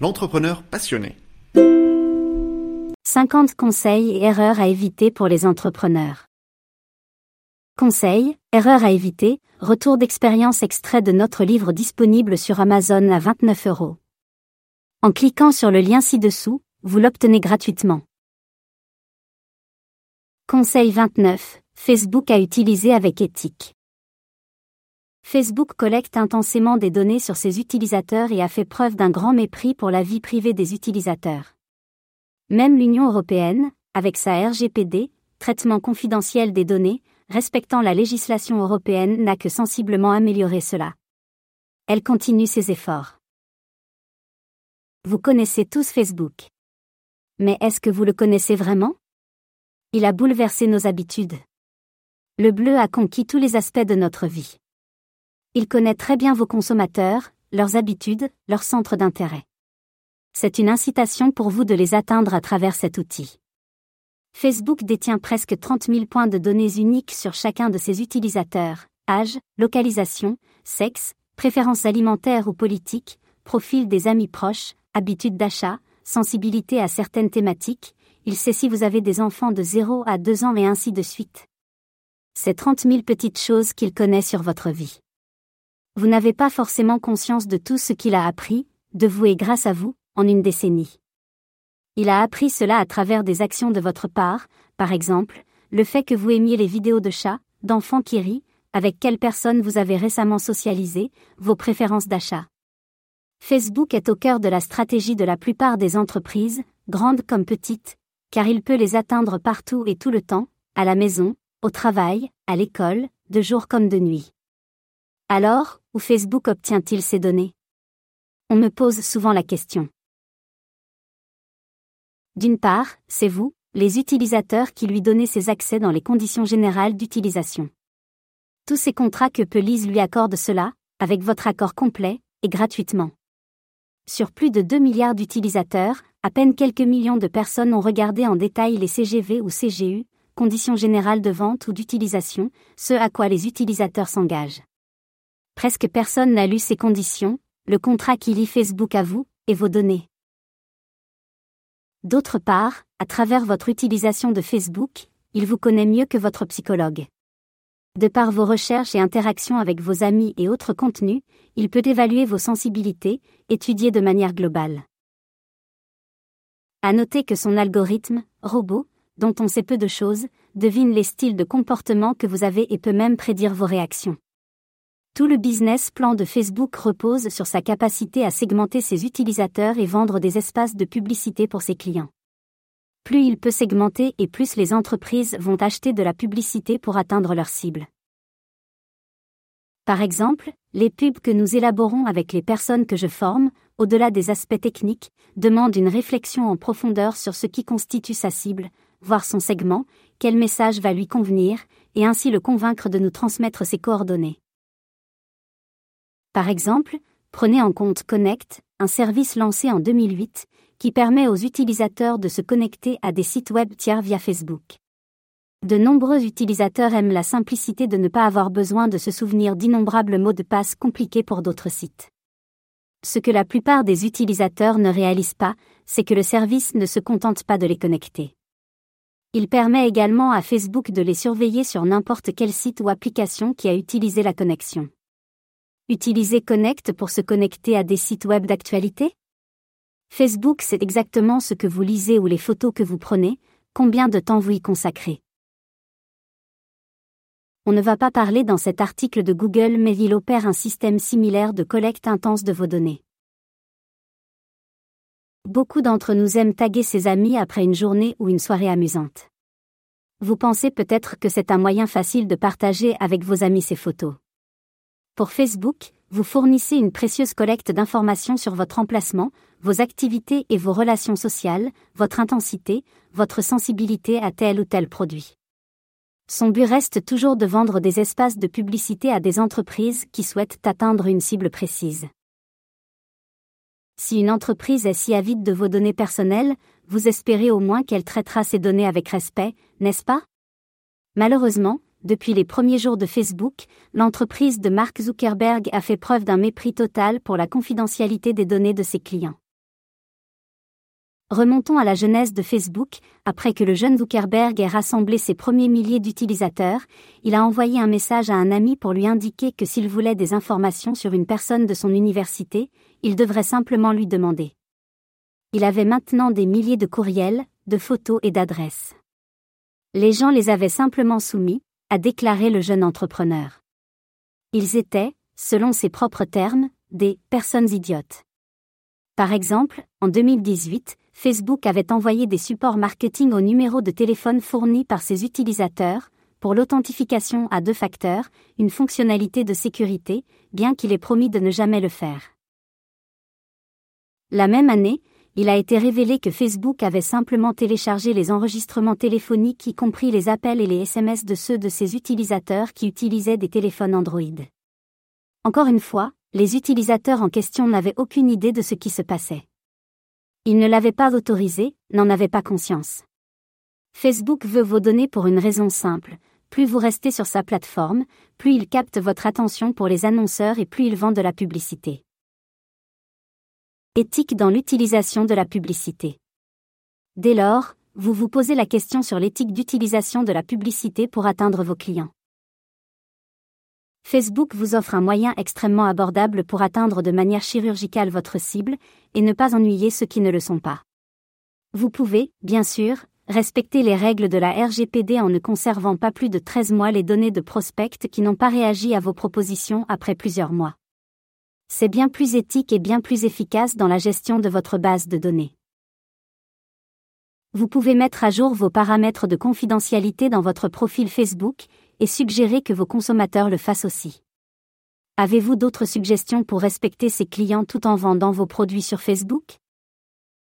l'entrepreneur passionné. 50 conseils et erreurs à éviter pour les entrepreneurs. Conseils, erreurs à éviter, retour d'expérience extrait de notre livre disponible sur Amazon à 29 euros. En cliquant sur le lien ci-dessous, vous l'obtenez gratuitement. Conseil 29. Facebook à utiliser avec éthique. Facebook collecte intensément des données sur ses utilisateurs et a fait preuve d'un grand mépris pour la vie privée des utilisateurs. Même l'Union européenne, avec sa RGPD, traitement confidentiel des données, respectant la législation européenne, n'a que sensiblement amélioré cela. Elle continue ses efforts. Vous connaissez tous Facebook. Mais est-ce que vous le connaissez vraiment? Il a bouleversé nos habitudes. Le bleu a conquis tous les aspects de notre vie. Il connaît très bien vos consommateurs, leurs habitudes, leurs centres d'intérêt. C'est une incitation pour vous de les atteindre à travers cet outil. Facebook détient presque 30 000 points de données uniques sur chacun de ses utilisateurs, âge, localisation, sexe, préférences alimentaires ou politiques, profil des amis proches, habitudes d'achat, sensibilité à certaines thématiques, il sait si vous avez des enfants de 0 à 2 ans et ainsi de suite. C'est 30 000 petites choses qu'il connaît sur votre vie. Vous n'avez pas forcément conscience de tout ce qu'il a appris, de vous et grâce à vous, en une décennie. Il a appris cela à travers des actions de votre part, par exemple, le fait que vous aimiez les vidéos de chats, d'enfants qui rient, avec quelle personne vous avez récemment socialisé, vos préférences d'achat. Facebook est au cœur de la stratégie de la plupart des entreprises, grandes comme petites, car il peut les atteindre partout et tout le temps, à la maison, au travail, à l'école, de jour comme de nuit. Alors, où Facebook obtient-il ces données? On me pose souvent la question. D'une part, c'est vous, les utilisateurs qui lui donnez ces accès dans les conditions générales d'utilisation. Tous ces contrats que Pelise lui accorde cela, avec votre accord complet, et gratuitement. Sur plus de 2 milliards d'utilisateurs, à peine quelques millions de personnes ont regardé en détail les CGV ou CGU, conditions générales de vente ou d'utilisation, ce à quoi les utilisateurs s'engagent. Presque personne n'a lu ces conditions, le contrat qui lie Facebook à vous, et vos données. D'autre part, à travers votre utilisation de Facebook, il vous connaît mieux que votre psychologue. De par vos recherches et interactions avec vos amis et autres contenus, il peut évaluer vos sensibilités, étudier de manière globale. À noter que son algorithme, robot, dont on sait peu de choses, devine les styles de comportement que vous avez et peut même prédire vos réactions. Tout le business plan de Facebook repose sur sa capacité à segmenter ses utilisateurs et vendre des espaces de publicité pour ses clients. Plus il peut segmenter et plus les entreprises vont acheter de la publicité pour atteindre leur cible. Par exemple, les pubs que nous élaborons avec les personnes que je forme, au-delà des aspects techniques, demandent une réflexion en profondeur sur ce qui constitue sa cible, voir son segment, quel message va lui convenir, et ainsi le convaincre de nous transmettre ses coordonnées. Par exemple, prenez en compte Connect, un service lancé en 2008, qui permet aux utilisateurs de se connecter à des sites web tiers via Facebook. De nombreux utilisateurs aiment la simplicité de ne pas avoir besoin de se souvenir d'innombrables mots de passe compliqués pour d'autres sites. Ce que la plupart des utilisateurs ne réalisent pas, c'est que le service ne se contente pas de les connecter. Il permet également à Facebook de les surveiller sur n'importe quel site ou application qui a utilisé la connexion. Utiliser Connect pour se connecter à des sites web d'actualité? Facebook, c'est exactement ce que vous lisez ou les photos que vous prenez, combien de temps vous y consacrez? On ne va pas parler dans cet article de Google, mais il opère un système similaire de collecte intense de vos données. Beaucoup d'entre nous aiment taguer ses amis après une journée ou une soirée amusante. Vous pensez peut-être que c'est un moyen facile de partager avec vos amis ces photos. Pour Facebook, vous fournissez une précieuse collecte d'informations sur votre emplacement, vos activités et vos relations sociales, votre intensité, votre sensibilité à tel ou tel produit. Son but reste toujours de vendre des espaces de publicité à des entreprises qui souhaitent atteindre une cible précise. Si une entreprise est si avide de vos données personnelles, vous espérez au moins qu'elle traitera ces données avec respect, n'est-ce pas? Malheureusement, depuis les premiers jours de Facebook, l'entreprise de Mark Zuckerberg a fait preuve d'un mépris total pour la confidentialité des données de ses clients. Remontons à la genèse de Facebook, après que le jeune Zuckerberg ait rassemblé ses premiers milliers d'utilisateurs, il a envoyé un message à un ami pour lui indiquer que s'il voulait des informations sur une personne de son université, il devrait simplement lui demander. Il avait maintenant des milliers de courriels, de photos et d'adresses. Les gens les avaient simplement soumis, a déclaré le jeune entrepreneur. Ils étaient, selon ses propres termes, des personnes idiotes. Par exemple, en 2018, Facebook avait envoyé des supports marketing au numéro de téléphone fourni par ses utilisateurs, pour l'authentification à deux facteurs, une fonctionnalité de sécurité, bien qu'il ait promis de ne jamais le faire. La même année, il a été révélé que Facebook avait simplement téléchargé les enregistrements téléphoniques y compris les appels et les SMS de ceux de ses utilisateurs qui utilisaient des téléphones Android. Encore une fois, les utilisateurs en question n'avaient aucune idée de ce qui se passait. Ils ne l'avaient pas autorisé, n'en avaient pas conscience. Facebook veut vos données pour une raison simple. Plus vous restez sur sa plateforme, plus il capte votre attention pour les annonceurs et plus il vend de la publicité. Éthique dans l'utilisation de la publicité. Dès lors, vous vous posez la question sur l'éthique d'utilisation de la publicité pour atteindre vos clients. Facebook vous offre un moyen extrêmement abordable pour atteindre de manière chirurgicale votre cible, et ne pas ennuyer ceux qui ne le sont pas. Vous pouvez, bien sûr, respecter les règles de la RGPD en ne conservant pas plus de 13 mois les données de prospects qui n'ont pas réagi à vos propositions après plusieurs mois. C'est bien plus éthique et bien plus efficace dans la gestion de votre base de données. Vous pouvez mettre à jour vos paramètres de confidentialité dans votre profil Facebook, et suggérer que vos consommateurs le fassent aussi. Avez-vous d'autres suggestions pour respecter ces clients tout en vendant vos produits sur Facebook?